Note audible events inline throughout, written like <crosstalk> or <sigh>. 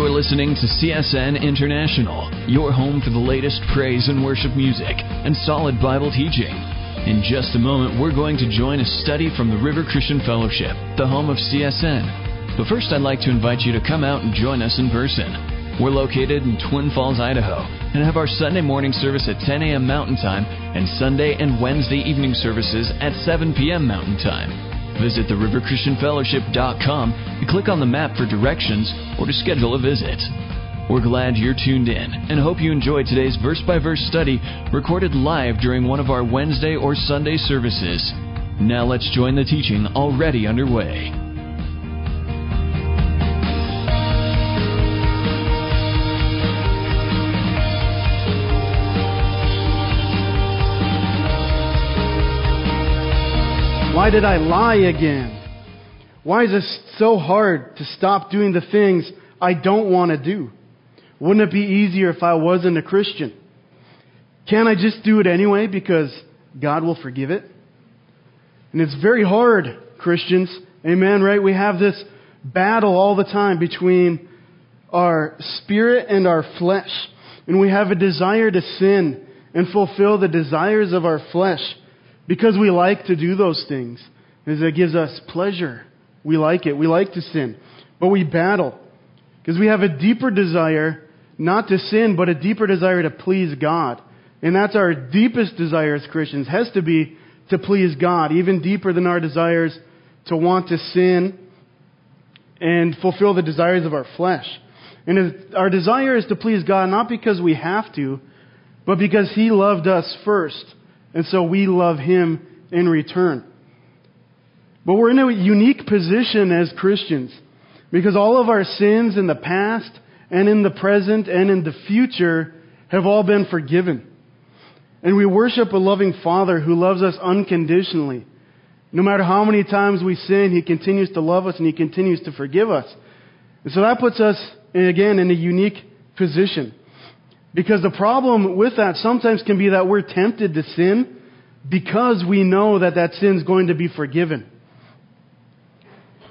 You're listening to CSN International, your home for the latest praise and worship music and solid Bible teaching. In just a moment, we're going to join a study from the River Christian Fellowship, the home of CSN. But first, I'd like to invite you to come out and join us in person. We're located in Twin Falls, Idaho, and have our Sunday morning service at 10 a.m. Mountain Time and Sunday and Wednesday evening services at 7 p.m. Mountain Time. Visit theriverchristianfellowship.com and click on the map for directions or to schedule a visit. We're glad you're tuned in and hope you enjoy today's verse by verse study recorded live during one of our Wednesday or Sunday services. Now let's join the teaching already underway. Why did I lie again? Why is it so hard to stop doing the things I don't want to do? Wouldn't it be easier if I wasn't a Christian? Can't I just do it anyway because God will forgive it? And it's very hard, Christians. Amen, right? We have this battle all the time between our spirit and our flesh. And we have a desire to sin and fulfill the desires of our flesh. Because we like to do those things. Because it gives us pleasure. We like it. We like to sin. But we battle. Because we have a deeper desire not to sin, but a deeper desire to please God. And that's our deepest desire as Christians, has to be to please God, even deeper than our desires to want to sin and fulfill the desires of our flesh. And our desire is to please God not because we have to, but because He loved us first. And so we love him in return. But we're in a unique position as Christians because all of our sins in the past and in the present and in the future have all been forgiven. And we worship a loving Father who loves us unconditionally. No matter how many times we sin, He continues to love us and He continues to forgive us. And so that puts us, again, in a unique position. Because the problem with that sometimes can be that we're tempted to sin because we know that that sin is going to be forgiven.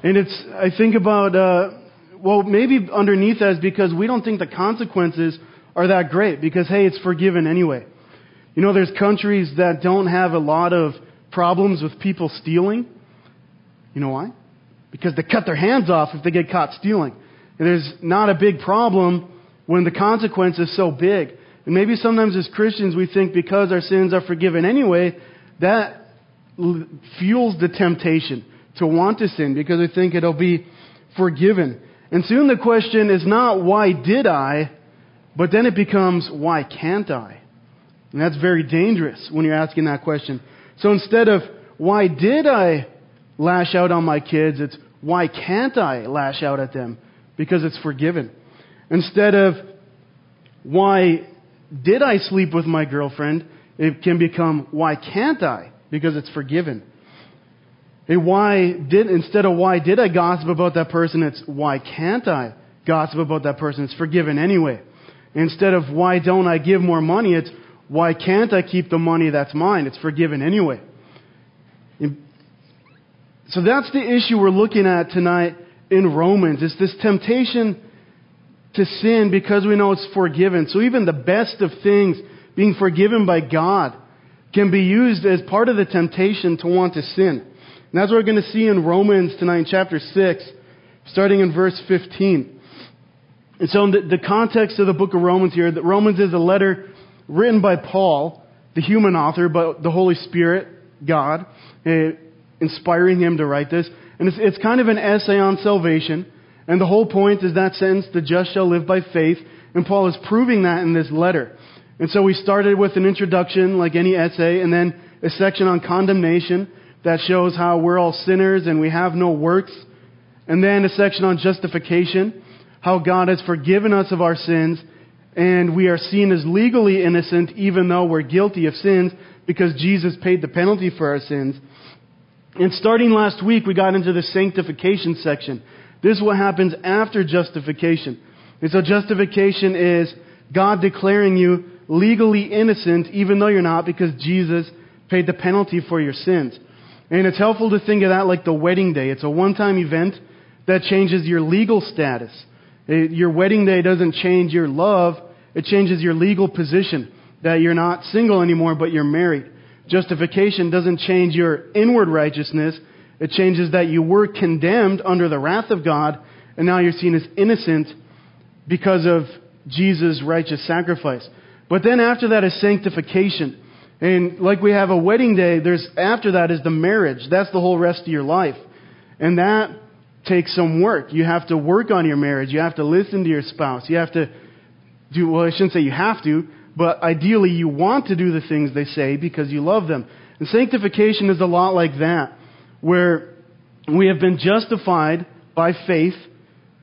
And it's, I think about, uh, well, maybe underneath that is because we don't think the consequences are that great because, hey, it's forgiven anyway. You know, there's countries that don't have a lot of problems with people stealing. You know why? Because they cut their hands off if they get caught stealing. And there's not a big problem when the consequence is so big. And maybe sometimes as Christians we think because our sins are forgiven anyway, that fuels the temptation to want to sin because we think it'll be forgiven. And soon the question is not why did I, but then it becomes why can't I? And that's very dangerous when you're asking that question. So instead of why did I lash out on my kids, it's why can't I lash out at them? Because it's forgiven. Instead of, why did I sleep with my girlfriend? It can become, why can't I? Because it's forgiven. A why did, instead of why did I gossip about that person, it's why can't I gossip about that person? It's forgiven anyway. Instead of why don't I give more money, it's why can't I keep the money that's mine? It's forgiven anyway. So that's the issue we're looking at tonight in Romans. It's this temptation to sin because we know it's forgiven. So even the best of things being forgiven by God can be used as part of the temptation to want to sin. And that's what we're going to see in Romans tonight in chapter 6, starting in verse 15. And so in the, the context of the book of Romans here, that Romans is a letter written by Paul, the human author, but the Holy Spirit, God, uh, inspiring him to write this. And it's, it's kind of an essay on salvation. And the whole point is that sentence, the just shall live by faith. And Paul is proving that in this letter. And so we started with an introduction, like any essay, and then a section on condemnation that shows how we're all sinners and we have no works. And then a section on justification, how God has forgiven us of our sins and we are seen as legally innocent even though we're guilty of sins because Jesus paid the penalty for our sins. And starting last week, we got into the sanctification section. This is what happens after justification. And so justification is God declaring you legally innocent even though you're not because Jesus paid the penalty for your sins. And it's helpful to think of that like the wedding day. It's a one-time event that changes your legal status. It, your wedding day doesn't change your love, it changes your legal position that you're not single anymore, but you're married. Justification doesn't change your inward righteousness, it changes that you were condemned under the wrath of God, and now you're seen as innocent because of Jesus' righteous sacrifice. But then after that is sanctification. And like we have a wedding day, there's after that is the marriage. That's the whole rest of your life. And that takes some work. You have to work on your marriage. You have to listen to your spouse. You have to do, well, I shouldn't say you have to, but ideally you want to do the things they say because you love them. And sanctification is a lot like that, where we have been justified by faith,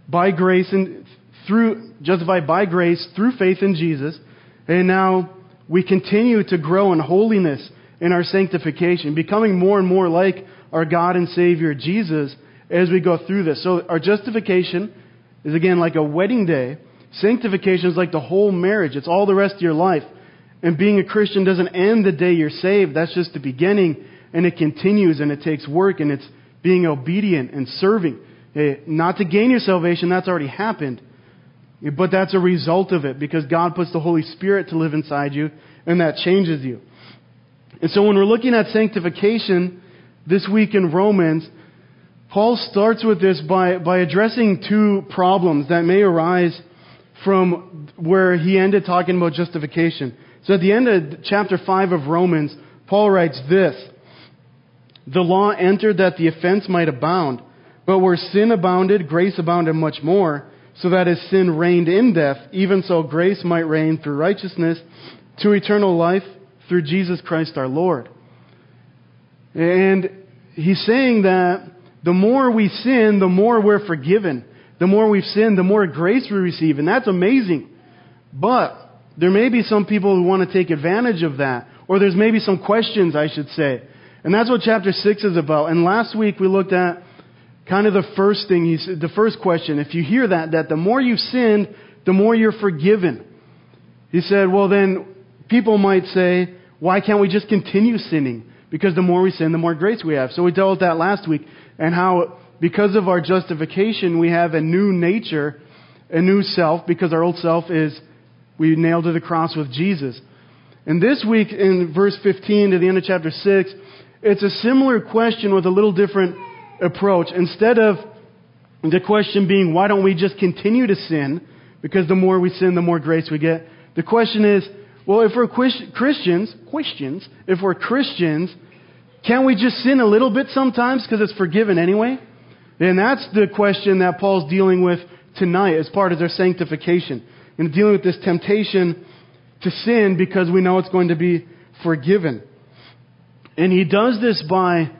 by grace and through, justified by grace through faith in Jesus, and now we continue to grow in holiness in our sanctification, becoming more and more like our God and Savior Jesus as we go through this. So our justification is again like a wedding day. Sanctification is like the whole marriage. It's all the rest of your life. And being a Christian doesn't end the day you're saved. That's just the beginning. And it continues and it takes work and it's being obedient and serving. Eh, not to gain your salvation, that's already happened. But that's a result of it because God puts the Holy Spirit to live inside you and that changes you. And so when we're looking at sanctification this week in Romans, Paul starts with this by, by addressing two problems that may arise from where he ended talking about justification. So at the end of chapter 5 of Romans, Paul writes this The law entered that the offense might abound, but where sin abounded, grace abounded much more so that as sin reigned in death, even so grace might reign through righteousness to eternal life through Jesus Christ our Lord. And he's saying that the more we sin, the more we're forgiven. The more we've sinned, the more grace we receive. And that's amazing. But there may be some people who want to take advantage of that. Or there's maybe some questions, I should say. And that's what chapter 6 is about. And last week we looked at kind of the first thing, he said, the first question, if you hear that, that the more you've sinned, the more you're forgiven. He said, well then, people might say, why can't we just continue sinning? Because the more we sin, the more grace we have. So we dealt with that last week, and how because of our justification, we have a new nature, a new self, because our old self is, we nailed to the cross with Jesus. And this week, in verse 15 to the end of chapter 6, it's a similar question with a little different approach. Instead of the question being, why don't we just continue to sin? Because the more we sin, the more grace we get. The question is, well, if we're Christians, Christians, if we're Christians, can't we just sin a little bit sometimes because it's forgiven anyway? And that's the question that Paul's dealing with tonight as part of their sanctification. And dealing with this temptation to sin because we know it's going to be forgiven. And he does this by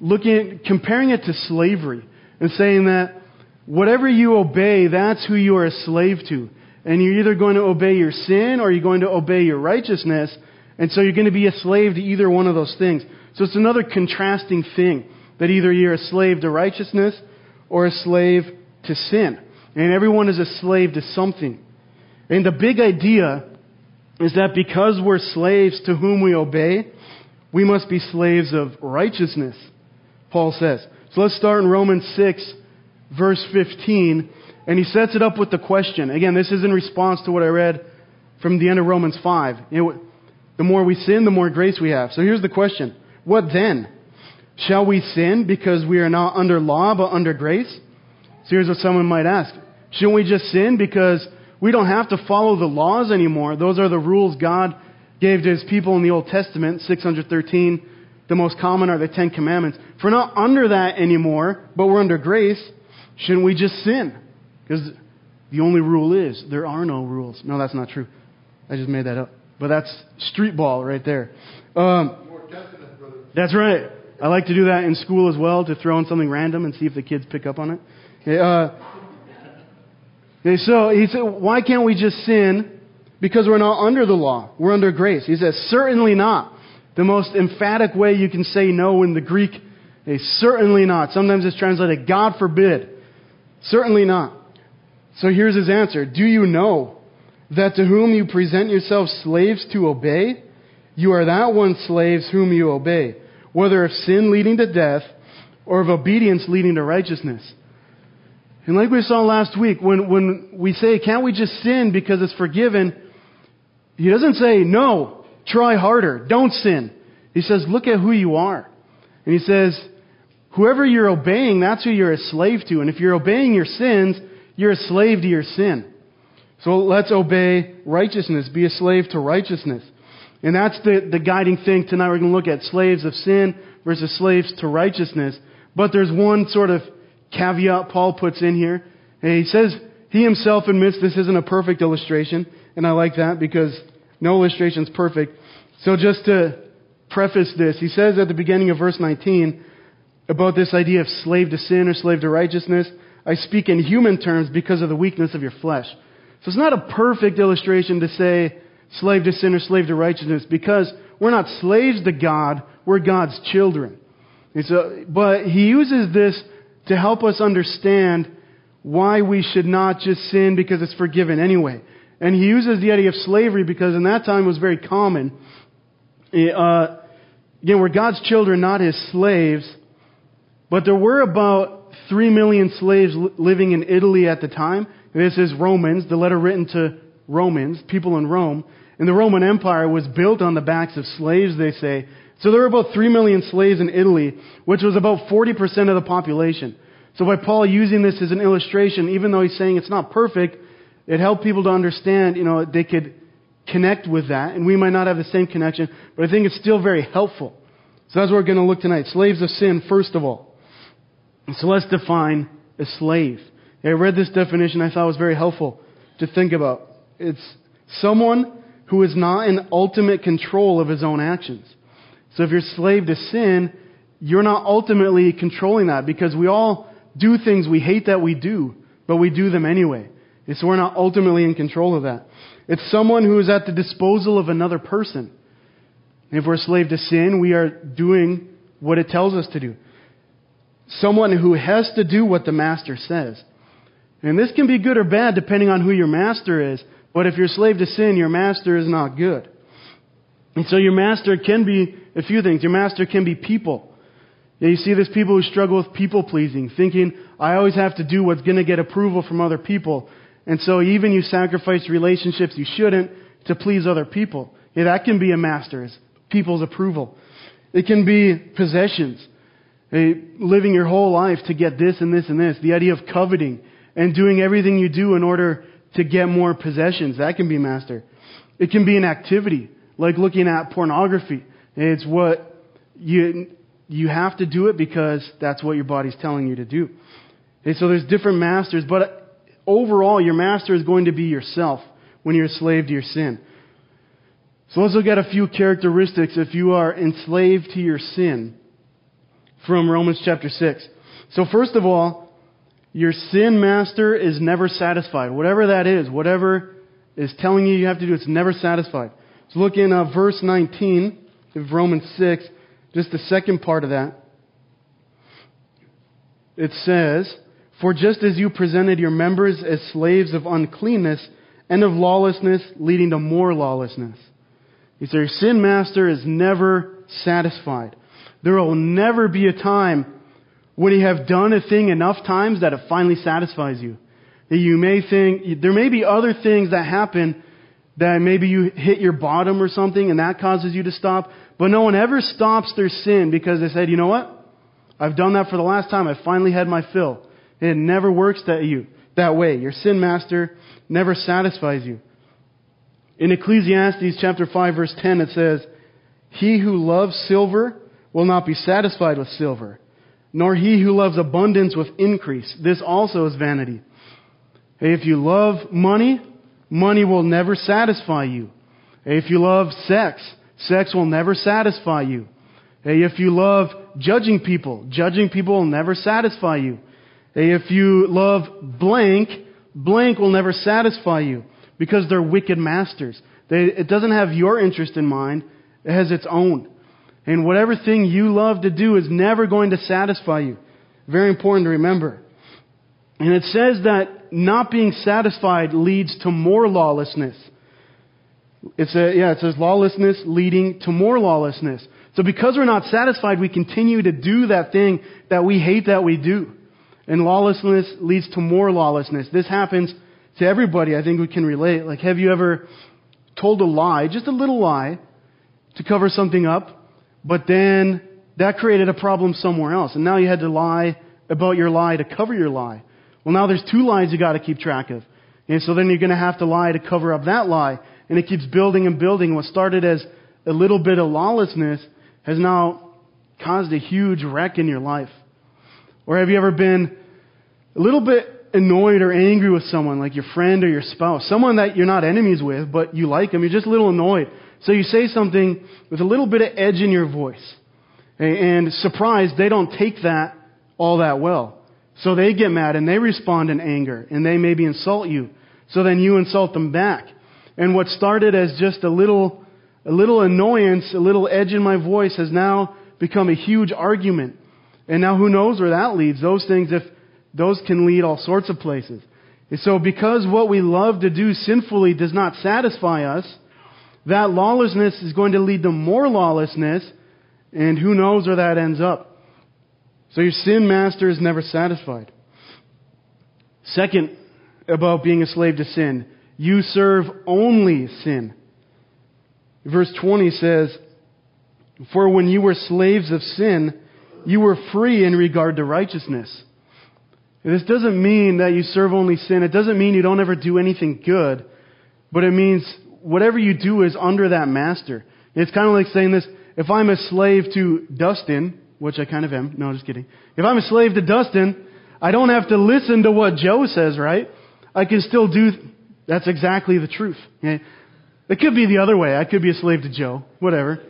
looking at, comparing it to slavery and saying that whatever you obey, that's who you are a slave to. And you're either going to obey your sin or you're going to obey your righteousness. And so you're going to be a slave to either one of those things. So it's another contrasting thing that either you're a slave to righteousness or a slave to sin. And everyone is a slave to something. And the big idea is that because we're slaves to whom we obey, we must be slaves of righteousness. Paul says. So let's start in Romans 6, verse 15. And he sets it up with the question. Again, this is in response to what I read from the end of Romans 5. You know, the more we sin, the more grace we have. So here's the question What then? Shall we sin because we are not under law but under grace? So here's what someone might ask Shouldn't we just sin because we don't have to follow the laws anymore? Those are the rules God gave to his people in the Old Testament, 613 the most common are the Ten Commandments. If we're not under that anymore, but we're under grace, shouldn't we just sin? Because the only rule is there are no rules. No, that's not true. I just made that up. But that's street ball right there. Um, that's right. I like to do that in school as well, to throw in something random and see if the kids pick up on it. Uh, so he said, why can't we just sin? Because we're not under the law. We're under grace. He says, certainly not. The most emphatic way you can say no in the Greek is certainly not. Sometimes it's translated, God forbid. Certainly not. So here's his answer. Do you know that to whom you present yourselves slaves to obey, you are that one slaves whom you obey, whether of sin leading to death or of obedience leading to righteousness? And like we saw last week, when, when we say, can't we just sin because it's forgiven? He doesn't say, no, try harder, don't sin. He says, look at who you are. And he says, whoever you're obeying, that's who you're a slave to. And if you're obeying your sins, you're a slave to your sin. So let's obey righteousness, be a slave to righteousness. And that's the, the guiding thing tonight. We're going to look at slaves of sin versus slaves to righteousness. But there's one sort of caveat Paul puts in here. And he says he himself admits this isn't a perfect illustration. And I like that because no illustration is perfect. So just to preface this, he says at the beginning of verse 19 about this idea of slave to sin or slave to righteousness. I speak in human terms because of the weakness of your flesh. So it's not a perfect illustration to say slave to sin or slave to righteousness because we're not slaves to God, we're God's children. So, but he uses this to help us understand why we should not just sin because it's forgiven anyway. And he uses the idea of slavery because in that time it was very common. Uh, again, we're God's children, not his slaves. But there were about three million slaves living in Italy at the time. This is Romans, the letter written to Romans, people in Rome. And the Roman Empire was built on the backs of slaves, they say. So there were about 3 million slaves in Italy, which was about 40% of the population. So by Paul using this as an illustration, even though he's saying it's not perfect, it helped people to understand, you know, they could connect with that. And we might not have the same connection, but I think it's still very helpful. So that's what we're going to look tonight. Slaves of sin, first of all. So let's define a slave. I read this definition I thought was very helpful to think about. It's someone who is not in ultimate control of his own actions. So if you're slave to sin, you're not ultimately controlling that because we all do things we hate that we do, but we do them anyway. So we're not ultimately in control of that. It's someone who is at the disposal of another person. And if we're a slave to sin, we are doing what it tells us to do. Someone who has to do what the master says. And this can be good or bad depending on who your master is. But if you're a slave to sin, your master is not good. And so your master can be a few things. Your master can be people. You see there's people who struggle with people pleasing, thinking, I always have to do what's going to get approval from other people. And so even you sacrifice relationships you shouldn't to please other people. Yeah, that can be a master's, people's approval. It can be possessions. Eh, living your whole life to get this and this and this. The idea of coveting and doing everything you do in order to get more possessions. That can be master. It can be an activity, like looking at pornography. It's what you, you have to do it because that's what your body's telling you to do. And so there's different masters, but overall, your master is going to be yourself when you're a slave to your sin. So let's look at a few characteristics if you are enslaved to your sin from Romans chapter 6. So first of all, your sin master is never satisfied. Whatever that is, whatever is telling you you have to do, it's never satisfied. So look in uh, verse 19 of Romans 6, just the second part of that. It says, For just as you presented your members as slaves of uncleanness and of lawlessness, leading to more lawlessness. He says, Your sin master is never satisfied. There will never be a time when you have done a thing enough times that it finally satisfies you. You may think, there may be other things that happen that maybe you hit your bottom or something and that causes you to stop, but no one ever stops their sin because they said, you know what? I've done that for the last time. I finally had my fill. It never works that you, that way. Your sin master never satisfies you. In Ecclesiastes chapter 5 verse 10 it says, He who loves silver will not be satisfied with silver nor he who loves abundance with increase. This also is vanity. If you love money, money will never satisfy you. If you love sex, sex will never satisfy you. If you love judging people, judging people will never satisfy you. If you love blank, blank will never satisfy you because they're wicked masters. They, it doesn't have your interest in mind, it has its own. And whatever thing you love to do is never going to satisfy you. Very important to remember. And it says that not being satisfied leads to more lawlessness. It's a, yeah, it says lawlessness leading to more lawlessness. So because we're not satisfied, we continue to do that thing that we hate that we do. And lawlessness leads to more lawlessness. This happens to everybody. I think we can relate. Like, have you ever told a lie, just a little lie, to cover something up, but then that created a problem somewhere else, and now you had to lie about your lie to cover your lie. Well, now there's two lies you got to keep track of. And so then you're going to have to lie to cover up that lie. And it keeps building and building. What started as a little bit of lawlessness has now caused a huge wreck in your life. Or have you ever been a little bit annoyed or angry with someone, like your friend or your spouse, someone that you're not enemies with, but you like them, you're just a little annoyed. So you say something with a little bit of edge in your voice. And surprised, they don't take that all that well. So they get mad and they respond in anger and they maybe insult you. So then you insult them back. And what started as just a little, a little annoyance, a little edge in my voice has now become a huge argument. And now who knows where that leads? Those things, if those can lead all sorts of places. And so because what we love to do sinfully does not satisfy us, that lawlessness is going to lead to more lawlessness, and who knows where that ends up. So your sin master is never satisfied. Second, about being a slave to sin, you serve only sin. Verse 20 says, For when you were slaves of sin, you were free in regard to righteousness. This doesn't mean that you serve only sin. It doesn't mean you don't ever do anything good. But it means whatever you do is under that master. It's kind of like saying this, if I'm a slave to Dustin, which I kind of am. No, just kidding. If I'm a slave to Dustin, I don't have to listen to what Joe says, right? I can still do, that's exactly the truth. It could be the other way. I could be a slave to Joe. Whatever.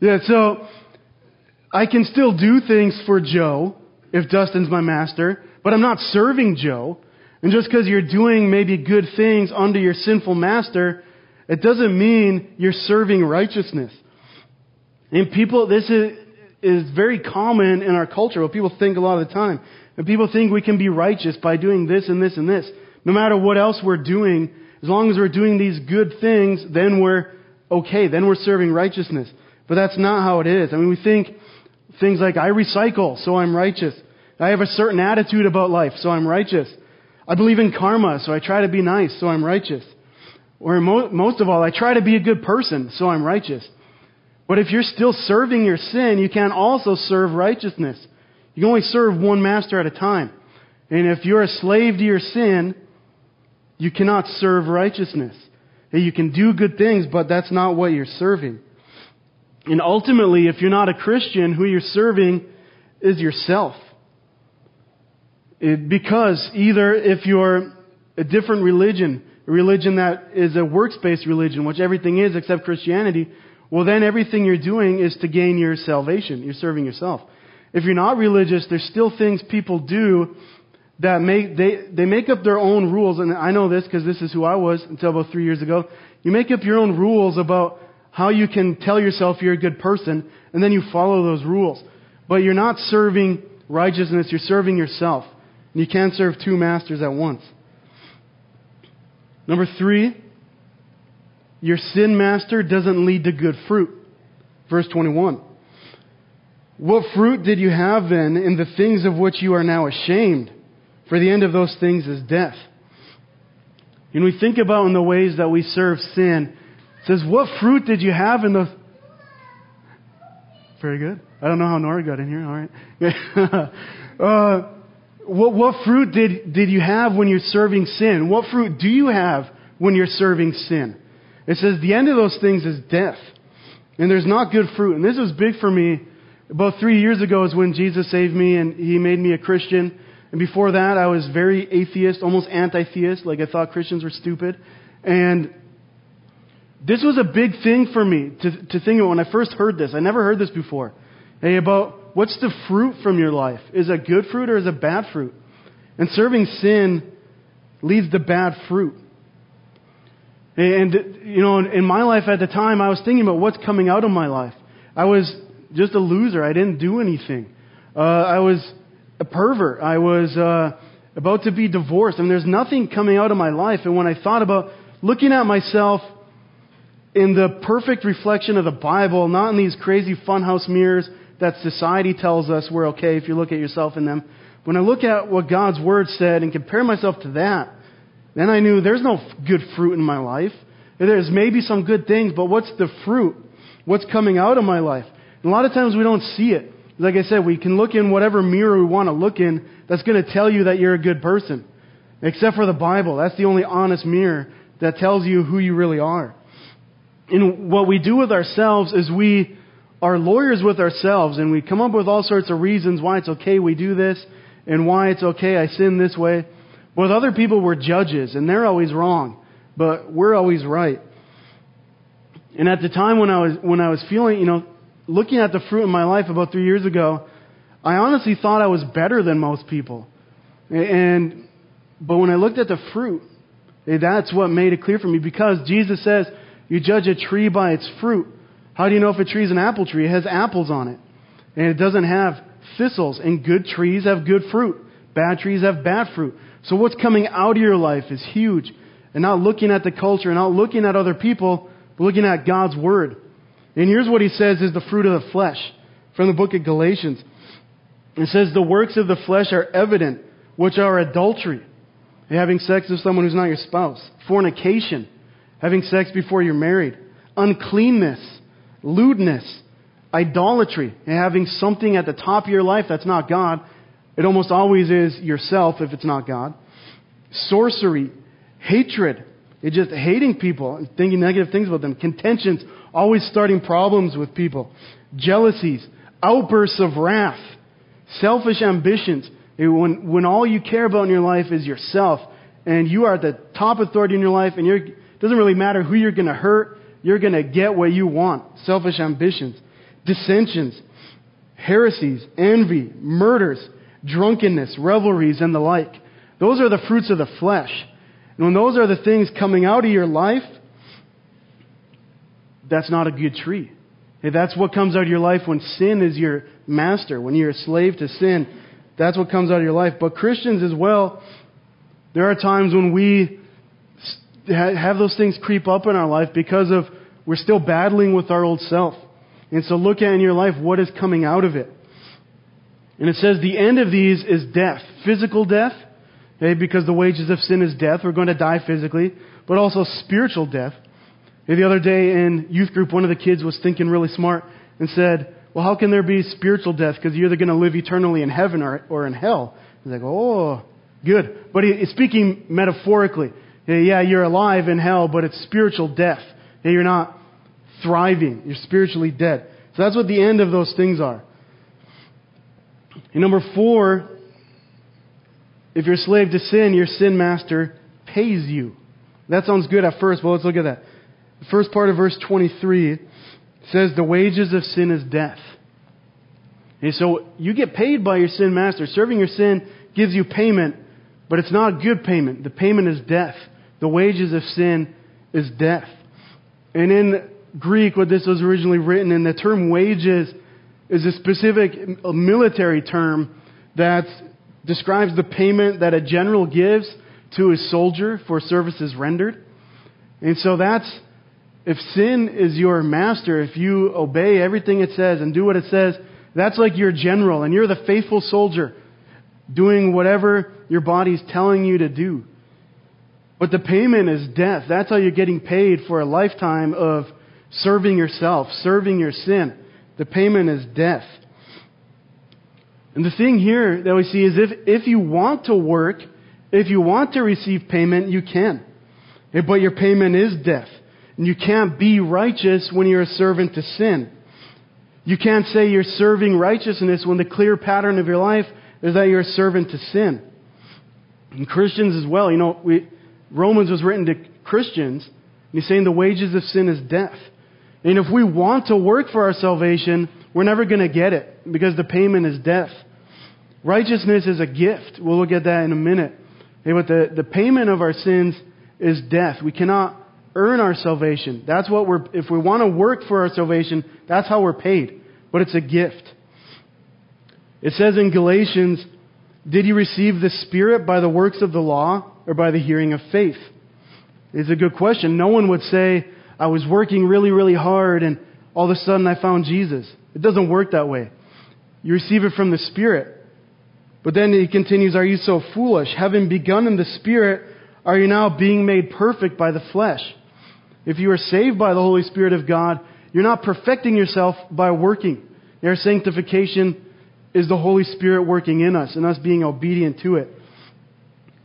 Yeah, so I can still do things for Joe if Dustin's my master, but I'm not serving Joe. And just because you're doing maybe good things under your sinful master, it doesn't mean you're serving righteousness. And people, this is, is very common in our culture, what people think a lot of the time. And people think we can be righteous by doing this and this and this. No matter what else we're doing, as long as we're doing these good things, then we're okay. Then we're serving righteousness. But that's not how it is. I mean, we think things like, I recycle, so I'm righteous. I have a certain attitude about life, so I'm righteous. I believe in karma, so I try to be nice, so I'm righteous. Or most of all, I try to be a good person, so I'm righteous. But if you're still serving your sin, you can't also serve righteousness. You can only serve one master at a time. And if you're a slave to your sin, you cannot serve righteousness. You can do good things, but that's not what you're serving. And ultimately, if you're not a Christian, who you're serving is yourself. It, because either if you're a different religion, a religion that is a works-based religion, which everything is except Christianity, well, then everything you're doing is to gain your salvation. You're serving yourself. If you're not religious, there's still things people do that make, they, they make up their own rules. And I know this because this is who I was until about three years ago. You make up your own rules about how you can tell yourself you're a good person, and then you follow those rules. But you're not serving righteousness, you're serving yourself. And you can't serve two masters at once. Number three, your sin master doesn't lead to good fruit. Verse 21. What fruit did you have then in the things of which you are now ashamed? For the end of those things is death. And we think about in the ways that we serve sin. Says, what fruit did you have in the... Very good. I don't know how Nora got in here. All right. <laughs> uh, what, what fruit did, did you have when you're serving sin? What fruit do you have when you're serving sin? It says the end of those things is death. And there's not good fruit. And this was big for me. About three years ago is when Jesus saved me and he made me a Christian. And before that, I was very atheist, almost anti-theist. Like I thought Christians were stupid. And this was a big thing for me to, to think about when I first heard this. I never heard this before. Hey, about what's the fruit from your life? Is it good fruit or is it bad fruit? And serving sin leads to bad fruit. And, you know, in my life at the time, I was thinking about what's coming out of my life. I was just a loser. I didn't do anything. Uh, I was a pervert. I was uh, about to be divorced. I mean, there's nothing coming out of my life. And when I thought about looking at myself in the perfect reflection of the Bible, not in these crazy funhouse mirrors that society tells us we're okay if you look at yourself in them, When I look at what God's Word said and compare myself to that, then I knew there's no good fruit in my life. There's maybe some good things, but what's the fruit? What's coming out of my life? And a lot of times we don't see it. Like I said, we can look in whatever mirror we want to look in that's going to tell you that you're a good person. Except for the Bible. That's the only honest mirror that tells you who you really are. And what we do with ourselves is we are lawyers with ourselves and we come up with all sorts of reasons why it's okay we do this and why it's okay I sin this way. With other people, we're judges and they're always wrong, but we're always right. And at the time when I was, when I was feeling, you know, looking at the fruit in my life about three years ago, I honestly thought I was better than most people. And, but when I looked at the fruit, that's what made it clear for me because Jesus says, you judge a tree by its fruit. How do you know if a tree is an apple tree? It has apples on it. And it doesn't have thistles. And good trees have good fruit. Bad trees have bad fruit. So what's coming out of your life is huge. And not looking at the culture and not looking at other people, but looking at God's Word. And here's what he says is the fruit of the flesh from the book of Galatians. It says, The works of the flesh are evident, which are adultery, having sex with someone who's not your spouse, fornication, having sex before you're married, uncleanness, lewdness, idolatry, having something at the top of your life that's not God. It almost always is yourself if it's not God. Sorcery, hatred, it's just hating people and thinking negative things about them. Contentions, always starting problems with people. Jealousies, outbursts of wrath, selfish ambitions. When, when all you care about in your life is yourself, and you are the top authority in your life, and it doesn't really matter who you're going to hurt, you're going to get what you want. Selfish ambitions, dissensions, heresies, envy, murders, drunkenness, revelries, and the like. Those are the fruits of the flesh. And when those are the things coming out of your life, that's not a good tree. That's what comes out of your life when sin is your master, when you're a slave to sin. That's what comes out of your life. But Christians as well, there are times when we have those things creep up in our life because of we're still battling with our old self. And so look at in your life what is coming out of it. And it says the end of these is death. Physical death, okay, because the wages of sin is death. We're going to die physically, but also spiritual death. Eh, the other day in youth group, one of the kids was thinking really smart and said, Well, how can there be spiritual death? Because you're either going to live eternally in heaven or, or in hell. He's like, Oh, good. But he's speaking metaphorically. Yeah, you're alive in hell, but it's spiritual death. You're not thriving. You're spiritually dead. So that's what the end of those things are. And number four, if you're a slave to sin, your sin master pays you. That sounds good at first, but let's look at that. The first part of verse 23 says, The wages of sin is death. And so you get paid by your sin master. Serving your sin gives you payment, but it's not good payment. The payment is death. The wages of sin is death. And in Greek, what this was originally written in, the term wages is a specific military term that describes the payment that a general gives to his soldier for services rendered. And so that's if sin is your master, if you obey everything it says and do what it says, that's like your general, and you're the faithful soldier doing whatever your body's telling you to do. But the payment is death. That's how you're getting paid for a lifetime of serving yourself, serving your sin. The payment is death. And the thing here that we see is if, if you want to work, if you want to receive payment, you can. Eh, but your payment is death. And you can't be righteous when you're a servant to sin. You can't say you're serving righteousness when the clear pattern of your life is that you're a servant to sin. And Christians as well, you know, we, Romans was written to Christians, he's saying the wages of sin is death. And if we want to work for our salvation, we're never going to get it because the payment is death. Righteousness is a gift. We'll look at that in a minute. But the, the payment of our sins is death. We cannot earn our salvation. That's what we're, if we want to work for our salvation, that's how we're paid. But it's a gift. It says in Galatians, did you receive the Spirit by the works of the law or by the hearing of faith? It's a good question. No one would say, I was working really, really hard and all of a sudden I found Jesus. It doesn't work that way. You receive it from the Spirit. But then he continues, Are you so foolish? Having begun in the Spirit, are you now being made perfect by the flesh? If you are saved by the Holy Spirit of God, you're not perfecting yourself by working. Your sanctification is the Holy Spirit working in us and us being obedient to it.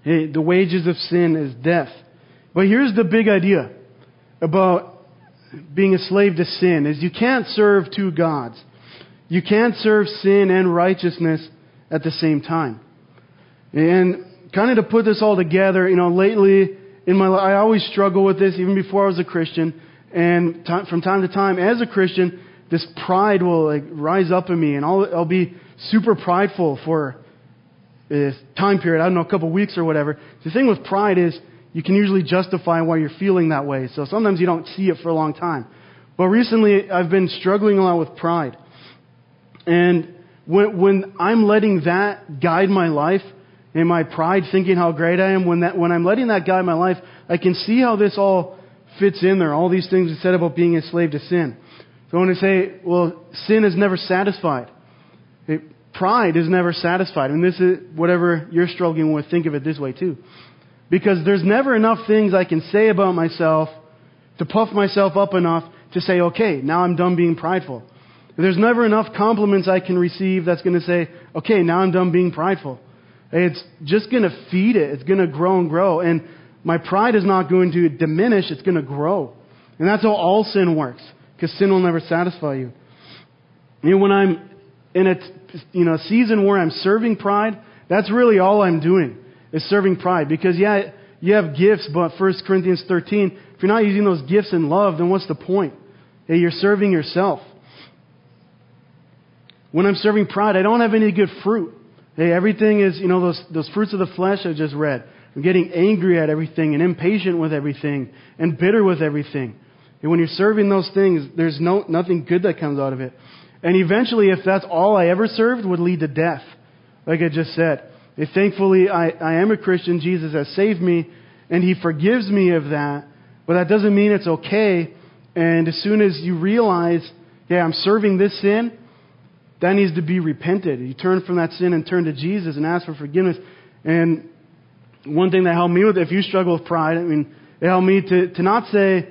The wages of sin is death. But here's the big idea about being a slave to sin is you can't serve two gods. You can't serve sin and righteousness at the same time. And kind of to put this all together, you know, lately in my life, I always struggle with this even before I was a Christian. And t- from time to time, as a Christian, this pride will like rise up in me, and I'll, I'll be super prideful for a time period. I don't know, a couple weeks or whatever. The thing with pride is you can usually justify why you're feeling that way. So sometimes you don't see it for a long time. But recently, I've been struggling a lot with pride, and when, when I'm letting that guide my life, and my pride thinking how great I am, when, that, when I'm letting that guide my life, I can see how this all fits in there. All these things we said about being a slave to sin. So I say, well, sin is never satisfied. Pride is never satisfied. And this is whatever you're struggling with, think of it this way too. Because there's never enough things I can say about myself to puff myself up enough to say, okay, now I'm done being prideful. There's never enough compliments I can receive that's going to say, okay, now I'm done being prideful. It's just going to feed it. It's going to grow and grow. And my pride is not going to diminish, it's going to grow. And that's how all sin works, because sin will never satisfy you. You know, when I'm in a you know, season where I'm serving pride, that's really all I'm doing, is serving pride. Because, yeah, you have gifts, but 1 Corinthians 13, if you're not using those gifts in love, then what's the point? Hey, you're serving yourself. When I'm serving pride, I don't have any good fruit. Hey, everything is, you know, those, those fruits of the flesh I just read. I'm getting angry at everything and impatient with everything and bitter with everything. And when you're serving those things, there's no, nothing good that comes out of it. And eventually, if that's all I ever served, would lead to death. Like I just said. If thankfully I, I am a Christian, Jesus has saved me, and He forgives me of that. But that doesn't mean it's okay. And as soon as you realize, yeah, I'm serving this sin, that needs to be repented. You turn from that sin and turn to Jesus and ask for forgiveness. And one thing that helped me with it, if you struggle with pride, I mean, it helped me to, to not say,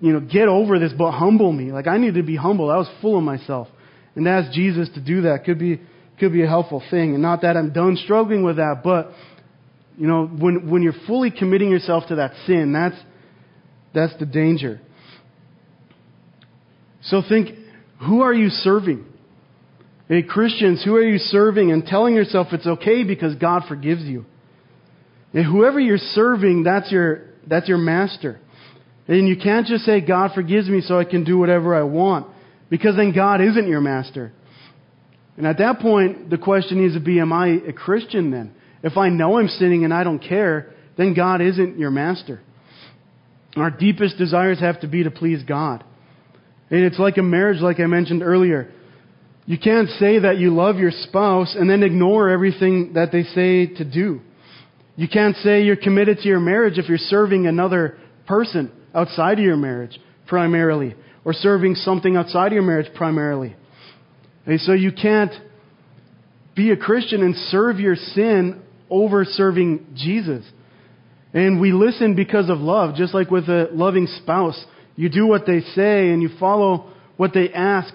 you know, get over this, but humble me. Like I need to be humble. I was full of myself. And ask Jesus to do that could be could be a helpful thing. And not that I'm done struggling with that, but you know, when when you're fully committing yourself to that sin, that's that's the danger. So think, who are you serving? Hey, Christians, who are you serving and telling yourself it's okay because God forgives you? And whoever you're serving, that's your, that's your master. And you can't just say, God forgives me so I can do whatever I want, because then God isn't your master. And at that point, the question needs to be, am I a Christian then? If I know I'm sinning and I don't care, then God isn't your master. Our deepest desires have to be to please God. And it's like a marriage, like I mentioned earlier. You can't say that you love your spouse and then ignore everything that they say to do. You can't say you're committed to your marriage if you're serving another person outside of your marriage primarily, or serving something outside of your marriage primarily. And so you can't be a Christian and serve your sin over serving Jesus. And we listen because of love, just like with a loving spouse. You do what they say and you follow what they ask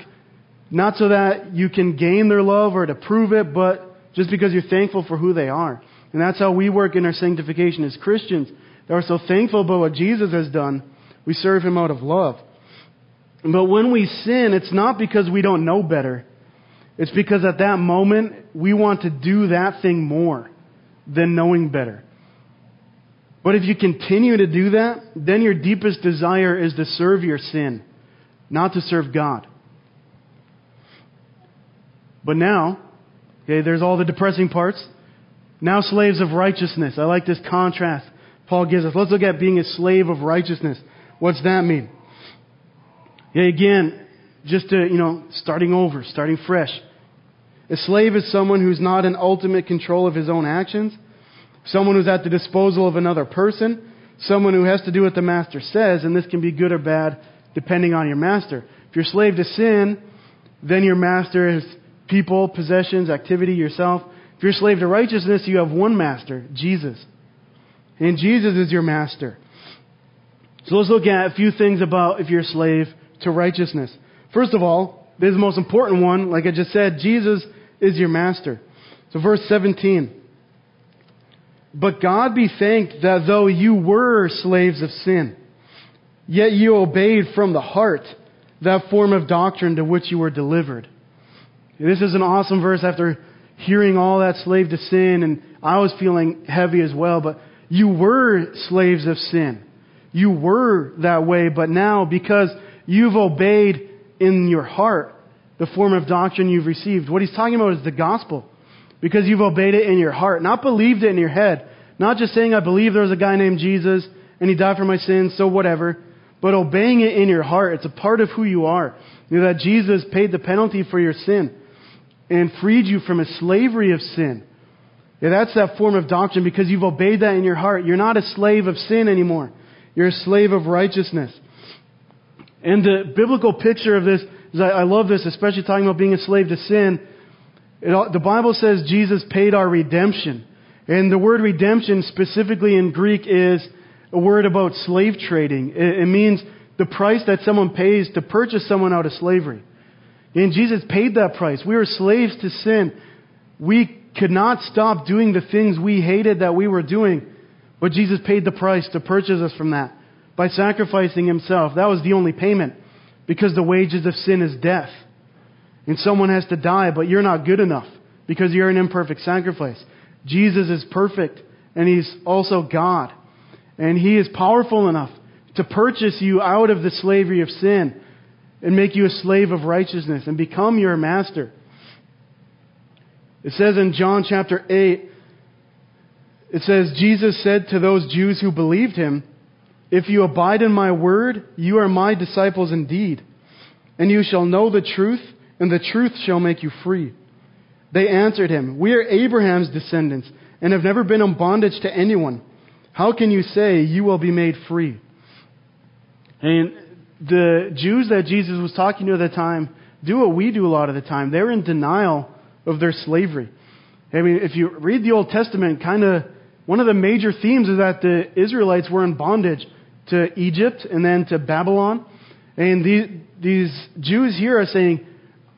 not so that you can gain their love or to prove it, but just because you're thankful for who they are. And that's how we work in our sanctification as Christians. That we're so thankful about what Jesus has done, we serve Him out of love. But when we sin, it's not because we don't know better. It's because at that moment, we want to do that thing more than knowing better. But if you continue to do that, then your deepest desire is to serve your sin, not to serve God. But now, okay, there's all the depressing parts. Now slaves of righteousness. I like this contrast Paul gives us. Let's look at being a slave of righteousness. What's that mean? Yeah, again, just to, you know, starting over, starting fresh. A slave is someone who's not in ultimate control of his own actions, someone who's at the disposal of another person, someone who has to do what the master says, and this can be good or bad depending on your master. If you're slave to sin, then your master is people, possessions, activity, yourself. If you're slave to righteousness, you have one master, Jesus. And Jesus is your master. So let's look at a few things about if you're a slave to righteousness. First of all, this is the most important one. Like I just said, Jesus is your master. So verse 17. But God be thanked that though you were slaves of sin, yet you obeyed from the heart that form of doctrine to which you were delivered. This is an awesome verse after hearing all that slave to sin, and I was feeling heavy as well, but you were slaves of sin. You were that way, but now because you've obeyed in your heart the form of doctrine you've received, what he's talking about is the gospel. Because you've obeyed it in your heart, not believed it in your head. Not just saying, I believe there was a guy named Jesus and he died for my sins, so whatever. But obeying it in your heart. It's a part of who you are. You know, that Jesus paid the penalty for your sin and freed you from a slavery of sin. Yeah, that's that form of doctrine because you've obeyed that in your heart. You're not a slave of sin anymore. You're a slave of righteousness. And the biblical picture of this is I, love this, especially talking about being a slave to sin. It, the Bible says Jesus paid our redemption. And the word redemption specifically in Greek is a word about slave trading. It means the price that someone pays to purchase someone out of slavery. And Jesus paid that price. We were slaves to sin. We could not stop doing the things we hated that we were doing. But Jesus paid the price to purchase us from that by sacrificing himself. That was the only payment because the wages of sin is death. And someone has to die, but you're not good enough because you're an imperfect sacrifice. Jesus is perfect and he's also God. And he is powerful enough to purchase you out of the slavery of sin and make you a slave of righteousness and become your master. It says in John chapter 8, it says, Jesus said to those Jews who believed him, If you abide in my word, you are my disciples indeed. And you shall know the truth, and the truth shall make you free. They answered him, We are Abraham's descendants, and have never been in bondage to anyone. How can you say you will be made free? And the Jews that Jesus was talking to at the time do what we do a lot of the time. They're in denial of their slavery. I mean, if you read the Old Testament, kind of one of the major themes is that the Israelites were in bondage to Egypt and then to Babylon. And these, these Jews here are saying,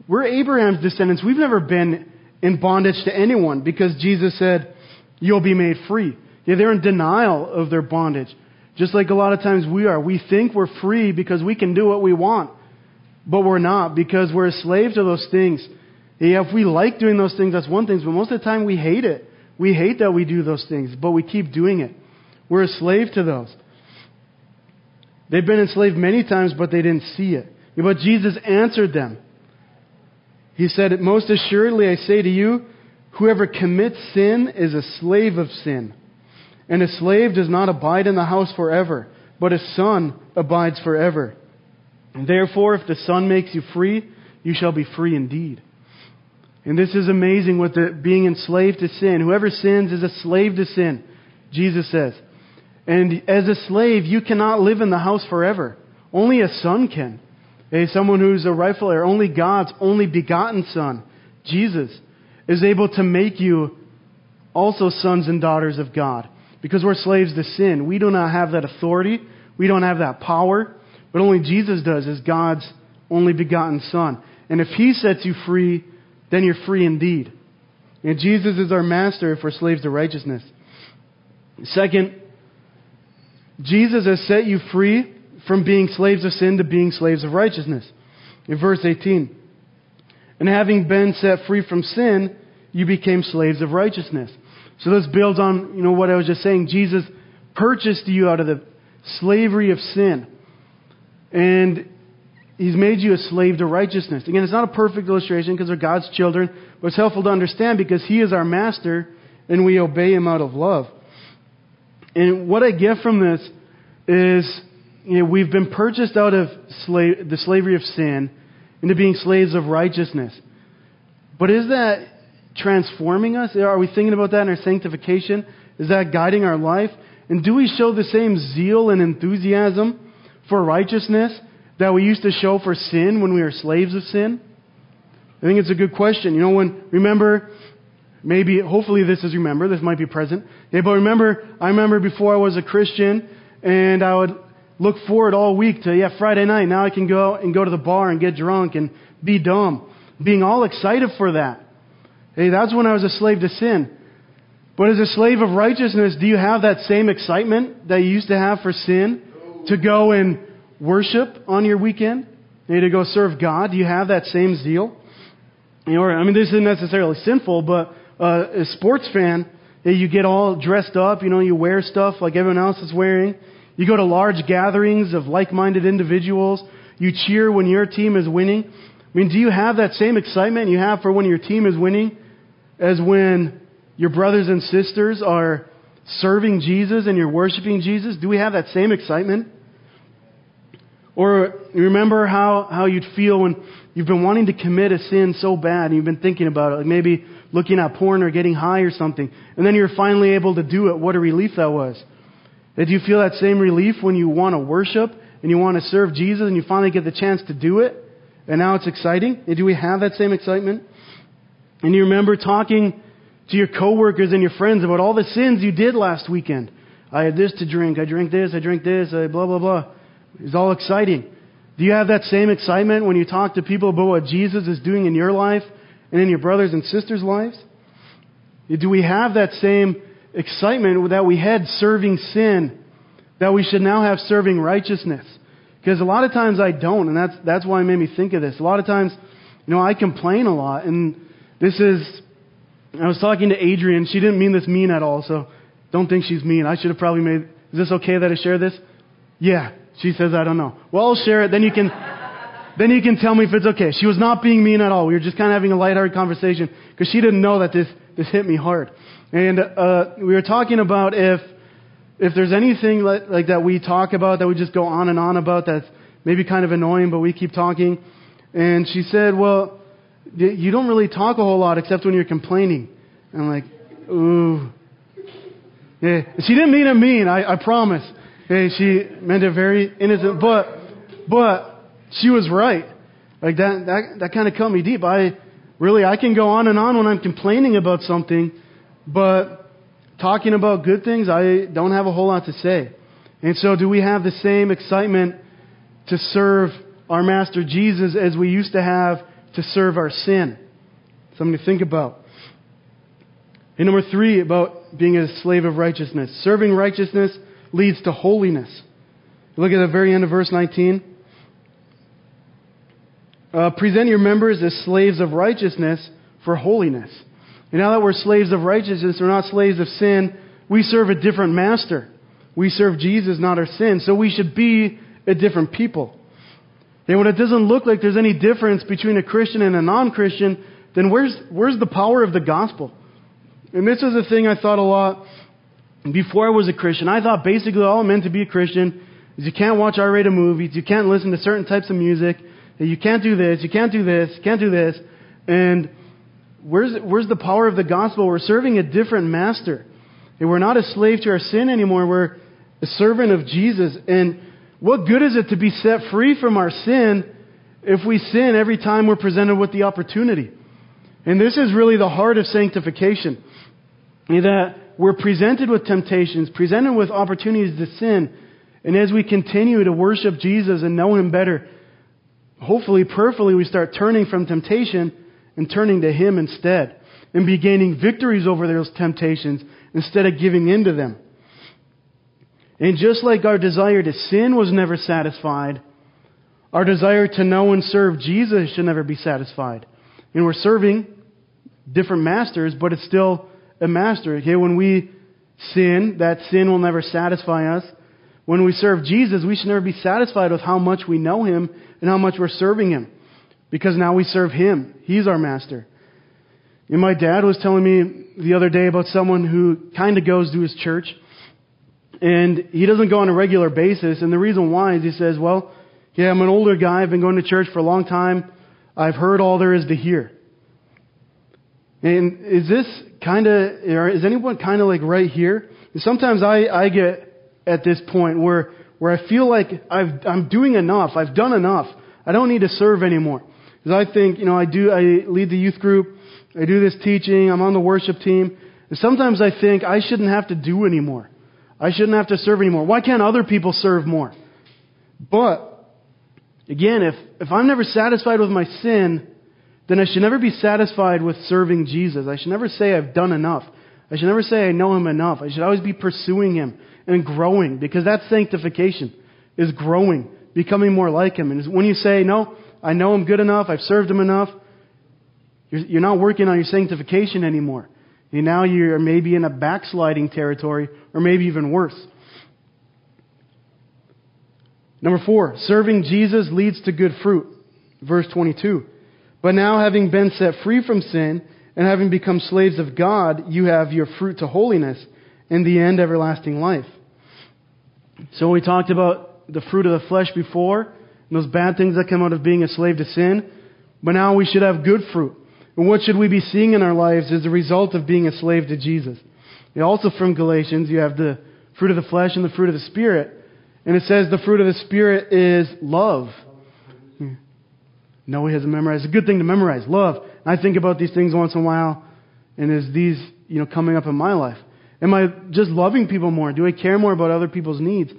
We're Abraham's descendants. We've never been in bondage to anyone because Jesus said, You'll be made free. Yeah, they're in denial of their bondage. Just like a lot of times we are. We think we're free because we can do what we want. But we're not because we're a slave to those things. Yeah, if we like doing those things, that's one thing, but most of the time we hate it. We hate that we do those things, but we keep doing it. We're a slave to those. They've been enslaved many times, but they didn't see it. But Jesus answered them. He said, Most assuredly I say to you, whoever commits sin is a slave of sin. And a slave does not abide in the house forever, but a son abides forever. And therefore, if the Son makes you free, you shall be free indeed. And this is amazing with the being enslaved to sin. Whoever sins is a slave to sin, Jesus says. And as a slave, you cannot live in the house forever. Only a son can. A, someone who's a rightful heir, only God's only begotten son, Jesus, is able to make you also sons and daughters of God. Because we're slaves to sin. We do not have that authority. We don't have that power. But only Jesus does as God's only begotten son. And if he sets you free, then you're free indeed. And Jesus is our master if we're slaves to righteousness. Second, Jesus has set you free from being slaves of sin to being slaves of righteousness. In verse 18, and having been set free from sin, you became slaves of righteousness. So this builds on, you know, what I was just saying. Jesus purchased you out of the slavery of sin. And He's made you a slave to righteousness. Again, it's not a perfect illustration because they're God's children, but it's helpful to understand because He is our master and we obey Him out of love. And what I get from this is you know, we've been purchased out of slave, the slavery of sin into being slaves of righteousness. But is that transforming us? Are we thinking about that in our sanctification? Is that guiding our life? And do we show the same zeal and enthusiasm for righteousness that we used to show for sin when we were slaves of sin? I think it's a good question. You know, when, remember maybe, hopefully this is remember, this might be present. Yeah, but remember, I remember before I was a Christian and I would look forward all week to, yeah, Friday night. Now I can go and go to the bar and get drunk and be dumb. Being all excited for that. Hey, that's when I was a slave to sin. But as a slave of righteousness, do you have that same excitement that you used to have for sin? To go and worship on your weekend? Hey, to go serve God? Do you have that same zeal? You know, I mean, this isn't necessarily sinful, but uh, a sports fan, you get all dressed up, you know, you wear stuff like everyone else is wearing. You go to large gatherings of like-minded individuals. You cheer when your team is winning. I mean, do you have that same excitement you have for when your team is winning as when your brothers and sisters are serving Jesus and you're worshiping Jesus? Do we have that same excitement? Or remember how, how you'd feel when you've been wanting to commit a sin so bad and you've been thinking about it, like maybe looking at porn or getting high or something, and then you're finally able to do it. What a relief that was. Did you feel that same relief when you want to worship and you want to serve Jesus and you finally get the chance to do it? And now it's exciting? And do we have that same excitement? And you remember talking to your coworkers and your friends about all the sins you did last weekend. I had this to drink, I drank this, I drank this, I blah, blah, blah. It's all exciting. Do you have that same excitement when you talk to people about what Jesus is doing in your life and in your brothers and sisters' lives? Do we have that same excitement that we had serving sin that we should now have serving righteousness? Because a lot of times I don't, and that's, that's why it made me think of this. A lot of times, you know, I complain a lot, and this is, I was talking to Adrian. She didn't mean this mean at all, so don't think she's mean. I should have probably made, is this okay that I share this? Yeah. She says, I don't know. Well, share it. Then you can, then you can tell me if it's okay. She was not being mean at all. We were just kind of having a lighthearted conversation because she didn't know that this, this hit me hard. And, uh, we were talking about if, if there's anything like, like that we talk about that we just go on and on about that's maybe kind of annoying, but we keep talking. And she said, well, you don't really talk a whole lot except when you're complaining. And I'm like, ooh. Yeah. She didn't mean it mean, I, I promise. She meant it very innocent, but, but she was right. Like that, that, that kind of cut me deep. I, really, I can go on and on when I'm complaining about something, but talking about good things, I don't have a whole lot to say. And so, do we have the same excitement to serve our Master Jesus as we used to have to serve our sin? Something to think about. And number three, about being a slave of righteousness. Serving righteousness leads to holiness. Look at the very end of verse 19. Uh, present your members as slaves of righteousness for holiness. And now that we're slaves of righteousness, we're not slaves of sin, we serve a different master. We serve Jesus, not our sin. So we should be a different people. And when it doesn't look like there's any difference between a Christian and a non Christian, then where's, where's the power of the gospel? And this is a thing I thought a lot before I was a Christian. I thought basically all it meant to be a Christian is you can't watch R rated movies, you can't listen to certain types of music, you can't do this, you can't do this, you can't do this. And Where's, where's the power of the gospel? We're serving a different master. And we're not a slave to our sin anymore. We're a servant of Jesus. And what good is it to be set free from our sin if we sin every time we're presented with the opportunity? And this is really the heart of sanctification. That we're presented with temptations, presented with opportunities to sin. And as we continue to worship Jesus and know Him better, hopefully, prayerfully, we start turning from temptation and turning to Him instead and be gaining victories over those temptations instead of giving in to them. And just like our desire to sin was never satisfied, our desire to know and serve Jesus should never be satisfied. And we're serving different masters, but it's still a master. Okay, when we sin, that sin will never satisfy us. When we serve Jesus, we should never be satisfied with how much we know Him and how much we're serving Him because now we serve Him. He's our master. And my dad was telling me the other day about someone who kind of goes to his church, and he doesn't go on a regular basis. And the reason why is he says, Well, yeah, I'm an older guy. I've been going to church for a long time. I've heard all there is to hear. And is this kind of, or is anyone kind of like right here? And sometimes I, I get at this point where, where I feel like I've, I'm doing enough. I've done enough. I don't need to serve anymore. Because I think, you know, I do, I lead the youth group, I do this teaching. I'm on the worship team. And sometimes I think I shouldn't have to do anymore. I shouldn't have to serve anymore. Why can't other people serve more? But, again, if, if I'm never satisfied with my sin, then I should never be satisfied with serving Jesus. I should never say I've done enough. I should never say I know Him enough. I should always be pursuing Him and growing because that's sanctification, is growing, becoming more like Him. And when you say, no, I know Him good enough, I've served Him enough, you're, you're not working on your sanctification anymore. And now you're maybe in a backsliding territory or maybe even worse. Number four, serving Jesus leads to good fruit. Verse 22. But now having been set free from sin and having become slaves of God, you have your fruit to holiness and the end everlasting life. So we talked about the fruit of the flesh before, and those bad things that come out of being a slave to sin. But now we should have good fruit. And what should we be seeing in our lives as a result of being a slave to Jesus? Also from Galatians, you have the fruit of the flesh and the fruit of the Spirit. And it says the fruit of the Spirit is love. No, he hasn't memorized. It's a good thing to memorize. Love. I think about these things once in a while, and as these, you know, coming up in my life. Am I just loving people more? Do I care more about other people's needs?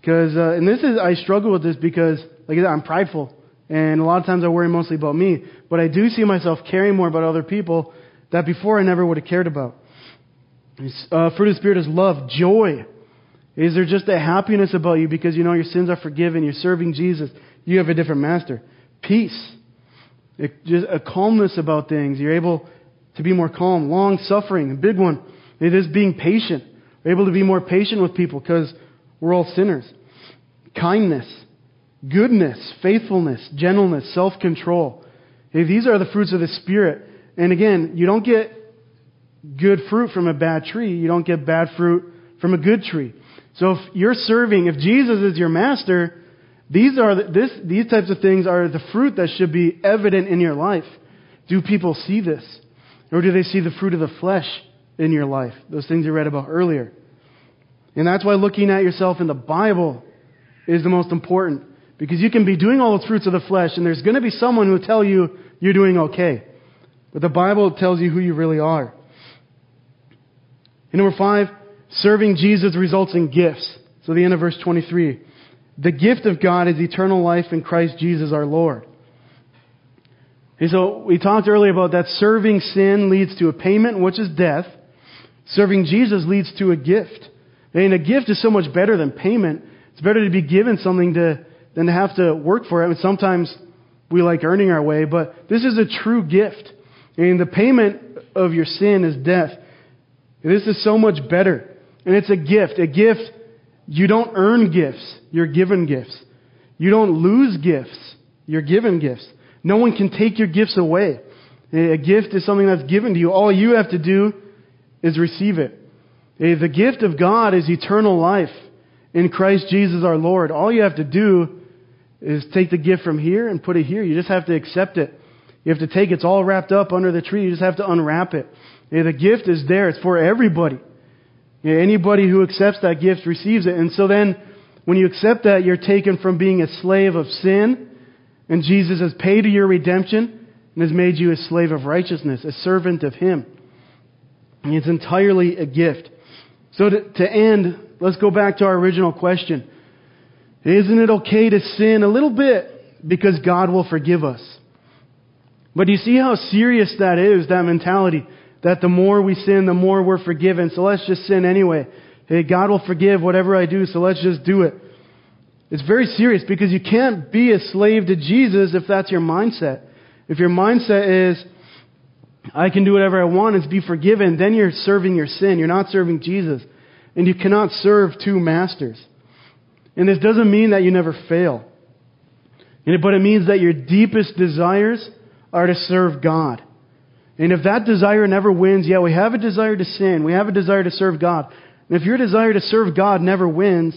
Because, uh, and this is, I struggle with this because, like I'm prideful. And a lot of times I worry mostly about me. But I do see myself caring more about other people that before I never would have cared about. Uh, fruit of the Spirit is love, joy. Is there just a happiness about you because you know your sins are forgiven, you're serving Jesus, you have a different master? Peace. It, just a calmness about things. You're able to be more calm. Long suffering, a big one. It is being patient. We're able to be more patient with people because we're all sinners. Kindness, goodness, faithfulness, gentleness, self control. These are the fruits of the Spirit. And again, you don't get good fruit from a bad tree. You don't get bad fruit from a good tree. So if you're serving, if Jesus is your master, these are the, this, these types of things are the fruit that should be evident in your life. Do people see this? Or do they see the fruit of the flesh in your life? Those things you read about earlier. And that's why looking at yourself in the Bible is the most important. Because you can be doing all those fruits of the flesh, and there's going to be someone who will tell you you're doing okay. But the Bible tells you who you really are. And number five, serving Jesus results in gifts. So the end of verse 23. The gift of God is eternal life in Christ Jesus our Lord. And so we talked earlier about that serving sin leads to a payment, which is death. Serving Jesus leads to a gift. And a gift is so much better than payment. It's better to be given something to, than to have to work for it. I mean, sometimes we like earning our way, but this is a true gift. And the payment of your sin is death. This is so much better. And it's a gift. A gift, you don't earn gifts, you're given gifts. You don't lose gifts, you're given gifts. No one can take your gifts away. A gift is something that's given to you. All you have to do is receive it. The gift of God is eternal life in Christ Jesus our Lord. All you have to do is take the gift from here and put it here. You just have to accept it. You have to take it. It's all wrapped up under the tree. You just have to unwrap it. The gift is there. It's for everybody. Anybody who accepts that gift receives it. And so then, when you accept that, you're taken from being a slave of sin, and Jesus has paid your redemption and has made you a slave of righteousness, a servant of Him. And it's entirely a gift. So to, to end, let's go back to our original question. Isn't it okay to sin a little bit because God will forgive us? But do you see how serious that is, that mentality? That the more we sin, the more we're forgiven. So let's just sin anyway. Hey, God will forgive whatever I do, so let's just do it. It's very serious because you can't be a slave to Jesus if that's your mindset. If your mindset is, I can do whatever I want and be forgiven, then you're serving your sin. You're not serving Jesus. And you cannot serve two masters. And this doesn't mean that you never fail. But it means that your deepest desires are to serve God. And if that desire never wins, yeah, we have a desire to sin. We have a desire to serve God. And if your desire to serve God never wins,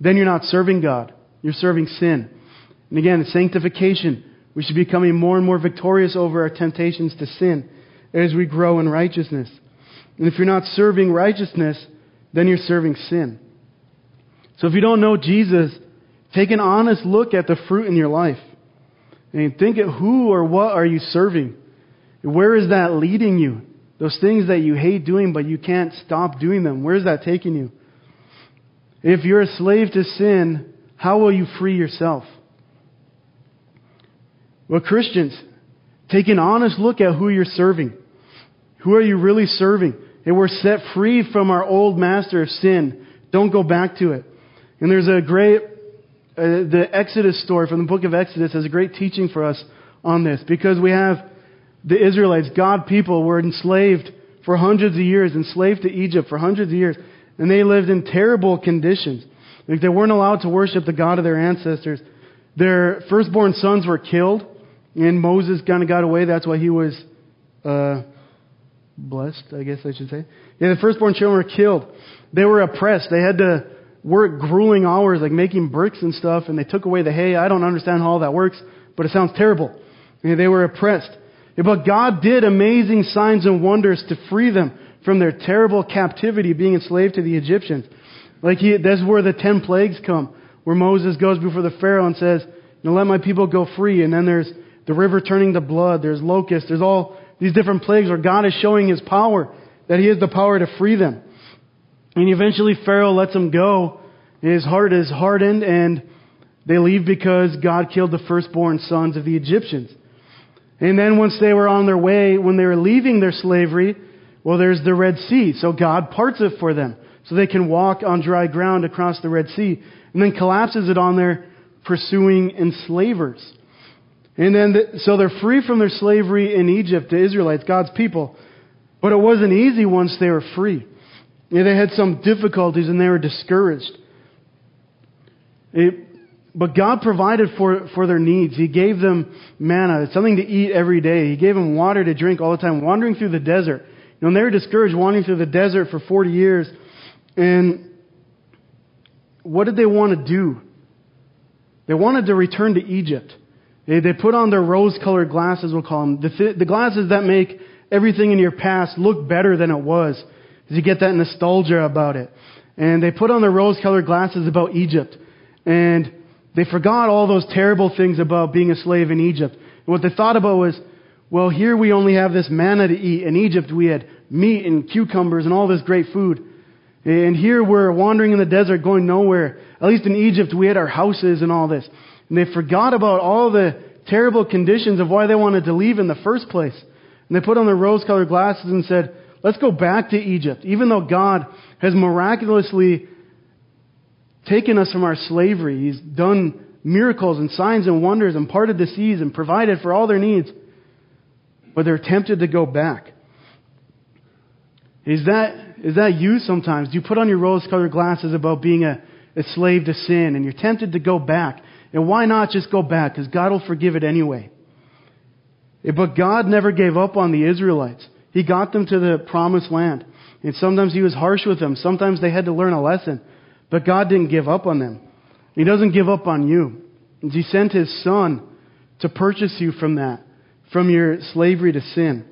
then you're not serving God. You're serving sin. And again, sanctification. We should be becoming more and more victorious over our temptations to sin as we grow in righteousness. And if you're not serving righteousness, then you're serving sin. So if you don't know Jesus, take an honest look at the fruit in your life. And think at who or what are you serving? Where is that leading you? Those things that you hate doing, but you can't stop doing them. Where is that taking you? If you're a slave to sin, how will you free yourself? Well, Christians, take an honest look at who you're serving. Who are you really serving? And we're set free from our old master of sin. Don't go back to it. And there's a great, uh, the Exodus story from the book of Exodus has a great teaching for us on this because we have the Israelites, God people, were enslaved for hundreds of years, enslaved to Egypt for hundreds of years, and they lived in terrible conditions. Like they weren't allowed to worship the God of their ancestors. Their firstborn sons were killed, and Moses kind of got away. That's why he was uh, blessed, I guess I should say. Yeah, the firstborn children were killed. They were oppressed. They had to work grueling hours, like making bricks and stuff, and they took away the hay. I don't understand how all that works, but it sounds terrible. They were oppressed. But God did amazing signs and wonders to free them from their terrible captivity being enslaved to the Egyptians. Like he, that's where the ten plagues come, where Moses goes before the Pharaoh and says, know, let my people go free. And then there's the river turning to blood. There's locusts. There's all these different plagues where God is showing his power, that he has the power to free them. And eventually Pharaoh lets them go. His heart is hardened and they leave because God killed the firstborn sons of the Egyptians. And then once they were on their way, when they were leaving their slavery, well, there's the Red Sea. So God parts it for them so they can walk on dry ground across the Red Sea and then collapses it on their pursuing enslavers. And then, the, so they're free from their slavery in Egypt, the Israelites, God's people. But it wasn't easy once they were free. They had some difficulties and they were discouraged. It, but God provided for, for their needs. He gave them manna, something to eat every day. He gave them water to drink all the time, wandering through the desert. You know, they were discouraged wandering through the desert for 40 years. And what did they want to do? They wanted to return to Egypt. They, they put on their rose colored glasses, we'll call them. The, th- the glasses that make everything in your past look better than it was. Because you get that nostalgia about it. And they put on their rose colored glasses about Egypt. And they forgot all those terrible things about being a slave in Egypt. And what they thought about was, well, here we only have this manna to eat. In Egypt, we had meat and cucumbers and all this great food. And here we're wandering in the desert, going nowhere. At least in Egypt, we had our houses and all this. And they forgot about all the terrible conditions of why they wanted to leave in the first place. And they put on their rose colored glasses and said, let's go back to Egypt. Even though God has miraculously taken us from our slavery. He's done miracles and signs and wonders and parted the seas and provided for all their needs. But they're tempted to go back. Is that, is that you sometimes? Do you put on your rose colored glasses about being a, a slave to sin and you're tempted to go back? And why not just go back? Because God will forgive it anyway. Eh, but God never gave up on the Israelites. He got them to the promised land. And sometimes He was harsh with them. Sometimes they had to learn a lesson. But God didn't give up on them. He doesn't give up on you. He sent His Son to purchase you from that, from your slavery to sin.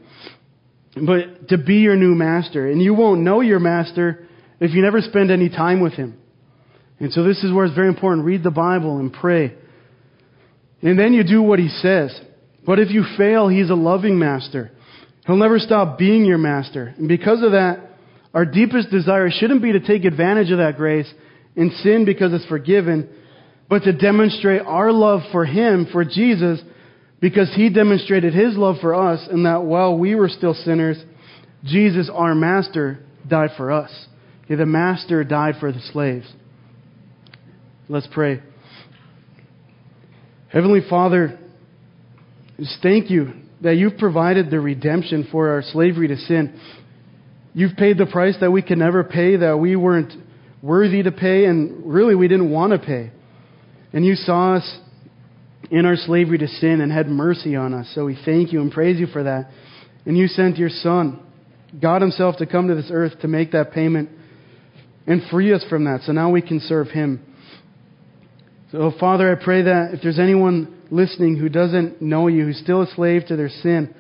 But to be your new master. And you won't know your master if you never spend any time with Him. And so this is where it's very important. Read the Bible and pray. And then you do what He says. But if you fail, He's a loving master. He'll never stop being your master. And because of that, our deepest desire shouldn't be to take advantage of that grace and sin because it's forgiven, but to demonstrate our love for Him, for Jesus, because He demonstrated His love for us, and that while we were still sinners, Jesus, our Master, died for us. Okay, the Master died for the slaves. Let's pray. Heavenly Father, just thank you that you've provided the redemption for our slavery to sin. You've paid the price that we could never pay, that we weren't worthy to pay, and really we didn't want to pay. And you saw us in our slavery to sin and had mercy on us. So we thank you and praise you for that. And you sent your Son, God Himself, to come to this earth to make that payment and free us from that. So now we can serve Him. So, Father, I pray that if there's anyone listening who doesn't know you, who's still a slave to their sin,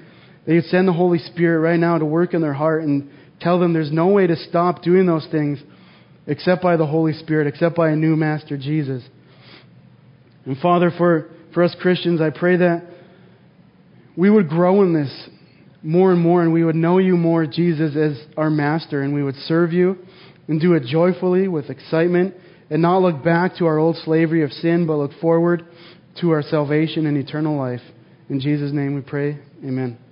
that you'd send the Holy Spirit right now to work in their heart and Tell them there's no way to stop doing those things except by the Holy Spirit, except by a new Master Jesus. And Father, for, for us Christians, I pray that we would grow in this. more and more, and we would know you more, Jesus, as our master, and we would serve you and do it joyfully with excitement and not look back to our old slavery of sin, but look forward to our salvation and eternal life. In Jesus' name we pray. Amen.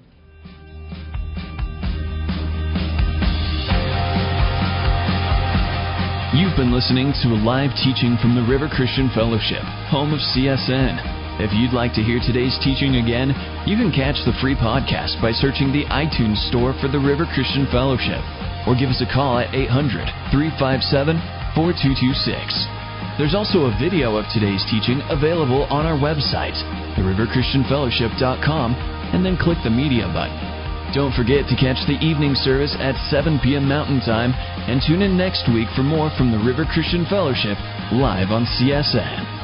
You've been listening to a live teaching from the River Christian Fellowship, home of CSN. If you'd like to hear today's teaching again, you can catch the free podcast by searching the iTunes store for the River Christian Fellowship or give us a call at 800 357 4226. There's also a video of today's teaching available on our website, theriverchristianfellowship.com, and then click the media button. Don't forget to catch the evening service at 7 p.m. Mountain Time and tune in next week for more from the River Christian Fellowship live on CSN.